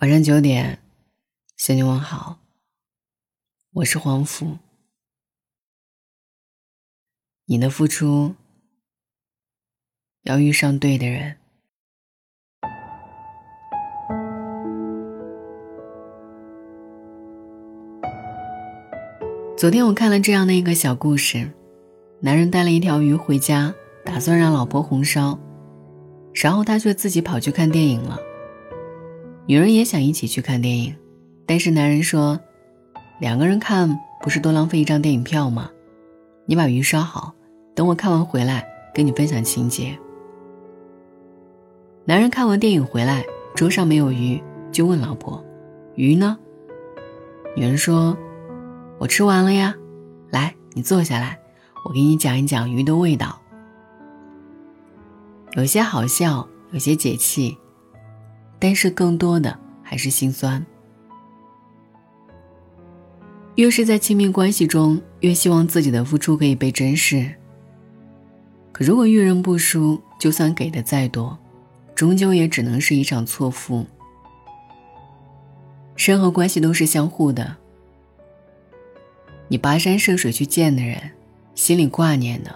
晚上九点，向你问好。我是黄甫。你的付出要遇上对的人。昨天我看了这样的一个小故事：男人带了一条鱼回家，打算让老婆红烧，然后他却自己跑去看电影了。女人也想一起去看电影，但是男人说：“两个人看不是多浪费一张电影票吗？你把鱼烧好，等我看完回来跟你分享情节。”男人看完电影回来，桌上没有鱼，就问老婆：“鱼呢？”女人说：“我吃完了呀，来，你坐下来，我给你讲一讲鱼的味道。有些好笑，有些解气。”但是更多的还是心酸。越是在亲密关系中，越希望自己的付出可以被珍视。可如果遇人不淑，就算给的再多，终究也只能是一场错付。任何关系都是相互的。你跋山涉水去见的人，心里挂念的，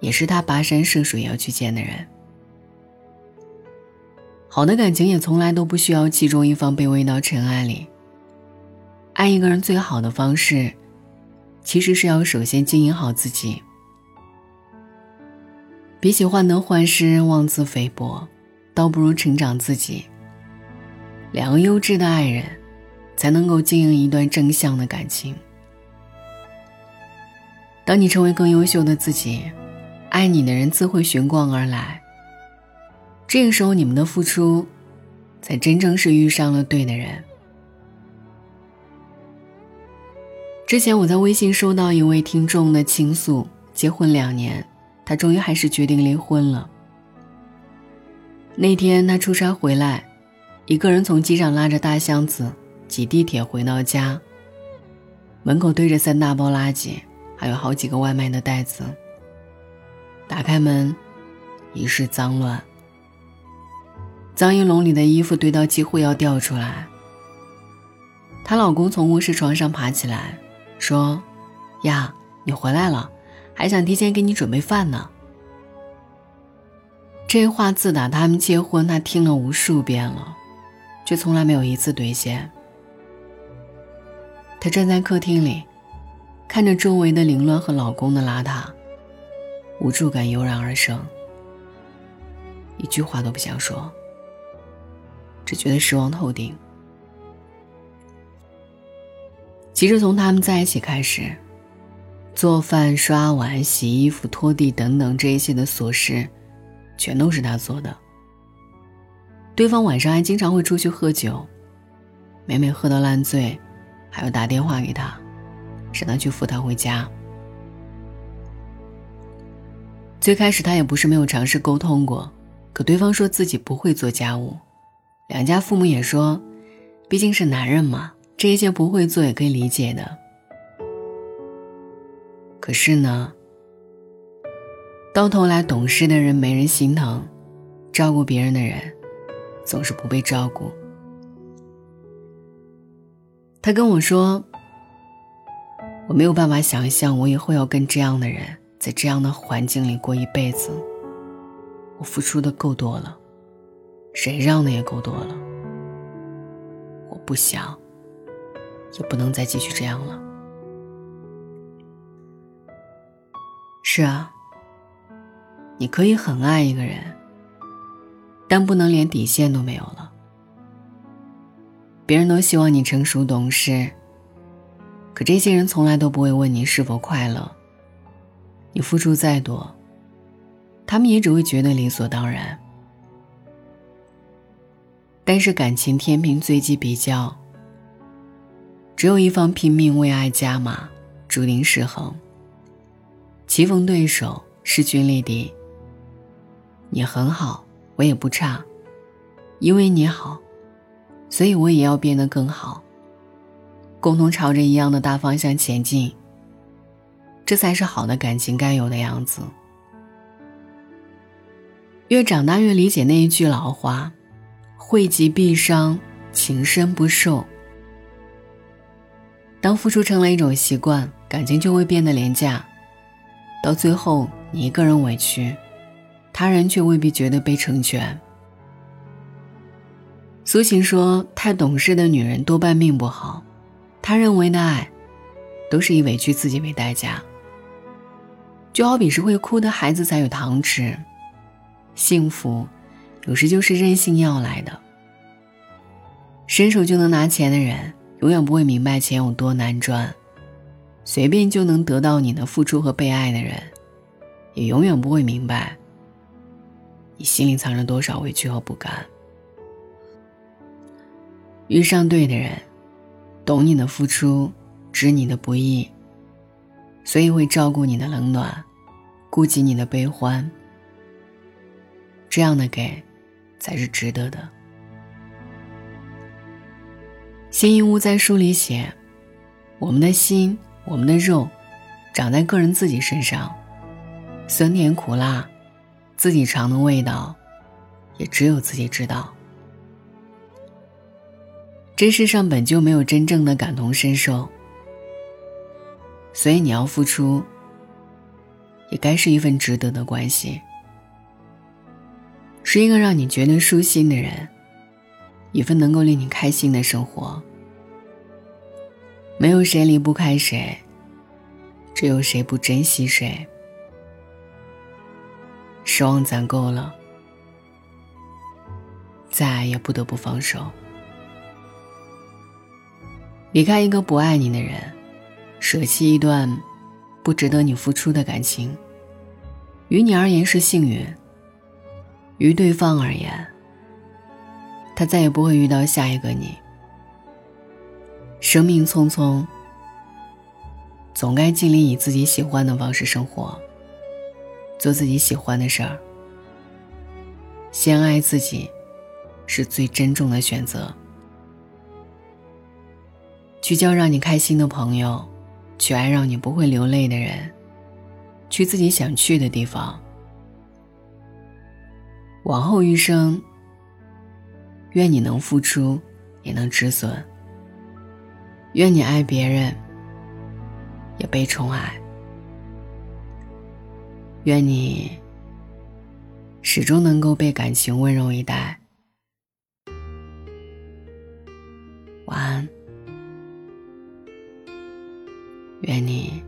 也是他跋山涉水要去见的人。好的感情也从来都不需要其中一方卑微到尘埃里。爱一个人最好的方式，其实是要首先经营好自己。比起患得患失、妄自菲薄，倒不如成长自己。两个优质的爱人，才能够经营一段正向的感情。当你成为更优秀的自己，爱你的人自会寻光而来。这个时候，你们的付出，才真正是遇上了对的人。之前我在微信收到一位听众的倾诉：结婚两年，他终于还是决定离婚了。那天他出差回来，一个人从机场拉着大箱子挤地铁回到家，门口堆着三大包垃圾，还有好几个外卖的袋子。打开门，已是脏乱。脏衣笼里的衣服堆到几乎要掉出来。她老公从卧室床上爬起来，说：“呀，你回来了，还想提前给你准备饭呢。”这话自打他们结婚，她听了无数遍了，却从来没有一次兑现。她站在客厅里，看着周围的凌乱和老公的邋遢，无助感油然而生，一句话都不想说。只觉得失望透顶。其实从他们在一起开始，做饭、刷碗、洗衣服、拖地等等这一些的琐事，全都是他做的。对方晚上还经常会出去喝酒，每每喝到烂醉，还要打电话给他，让他去扶他回家。最开始他也不是没有尝试沟通过，可对方说自己不会做家务。两家父母也说，毕竟是男人嘛，这一些不会做也可以理解的。可是呢，到头来懂事的人没人心疼，照顾别人的人总是不被照顾。他跟我说：“我没有办法想象我以后要跟这样的人在这样的环境里过一辈子。我付出的够多了。”谁让的也够多了，我不想，也不能再继续这样了。是啊，你可以很爱一个人，但不能连底线都没有了。别人都希望你成熟懂事，可这些人从来都不会问你是否快乐。你付出再多，他们也只会觉得理所当然。但是感情天平最忌比较，只有一方拼命为爱加码，注定失衡。棋逢对手，势均力敌。你很好，我也不差，因为你好，所以我也要变得更好。共同朝着一样的大方向前进，这才是好的感情该有的样子。越长大越理解那一句老话。惠及必伤，情深不寿。当付出成了一种习惯，感情就会变得廉价。到最后，你一个人委屈，他人却未必觉得被成全。苏秦说：“太懂事的女人多半命不好。”他认为的爱，都是以委屈自己为代价。就好比是会哭的孩子才有糖吃，幸福，有时就是任性要来的。伸手就能拿钱的人，永远不会明白钱有多难赚；随便就能得到你的付出和被爱的人，也永远不会明白你心里藏着多少委屈和不甘。遇上对的人，懂你的付出，知你的不易，所以会照顾你的冷暖，顾及你的悲欢。这样的给，才是值得的。辛夷坞在书里写：“我们的心，我们的肉，长在个人自己身上，酸甜苦辣，自己尝的味道，也只有自己知道。”这世上本就没有真正的感同身受，所以你要付出，也该是一份值得的关系，是一个让你觉得舒心的人，一份能够令你开心的生活。没有谁离不开谁，只有谁不珍惜谁。失望攒够了，再爱也不得不放手。离开一个不爱你的人，舍弃一段不值得你付出的感情，于你而言是幸运，于对方而言，他再也不会遇到下一个你。生命匆匆，总该尽力以自己喜欢的方式生活，做自己喜欢的事儿。先爱自己，是最珍重的选择。去交让你开心的朋友，去爱让你不会流泪的人，去自己想去的地方。往后余生，愿你能付出，也能止损。愿你爱别人，也被宠爱。愿你始终能够被感情温柔以待。晚安。愿你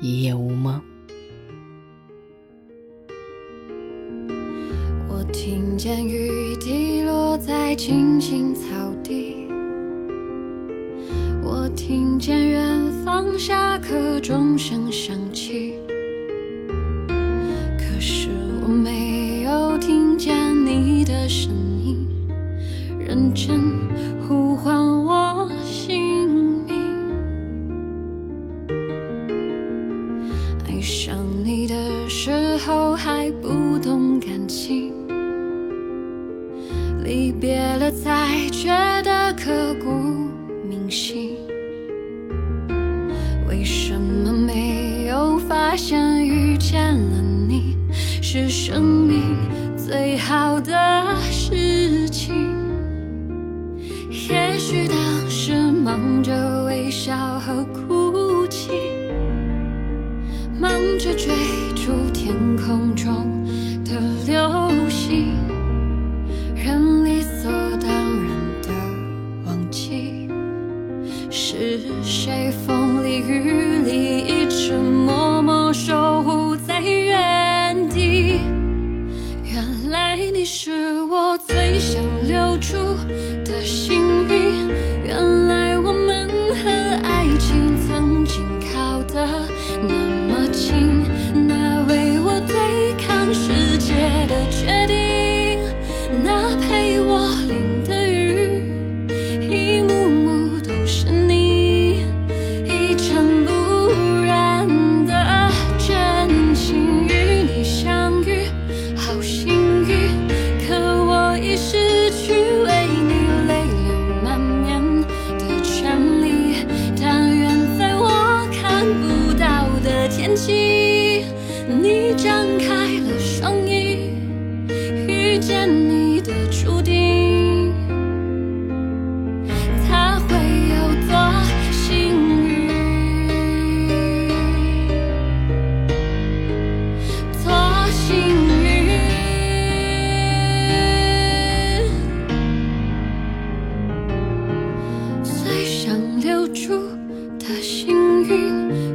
一夜无梦。见雨滴落在青青草地，我听见远方下课钟声响起，可是我没有听见你的声音，认真呼唤我姓名。爱上你的时候还不懂感情。离别了才觉得刻骨铭心，为什么没有发现遇见了你是生命最好的事情？也许当时忙着微笑和哭泣，忙着追留住想留住的幸运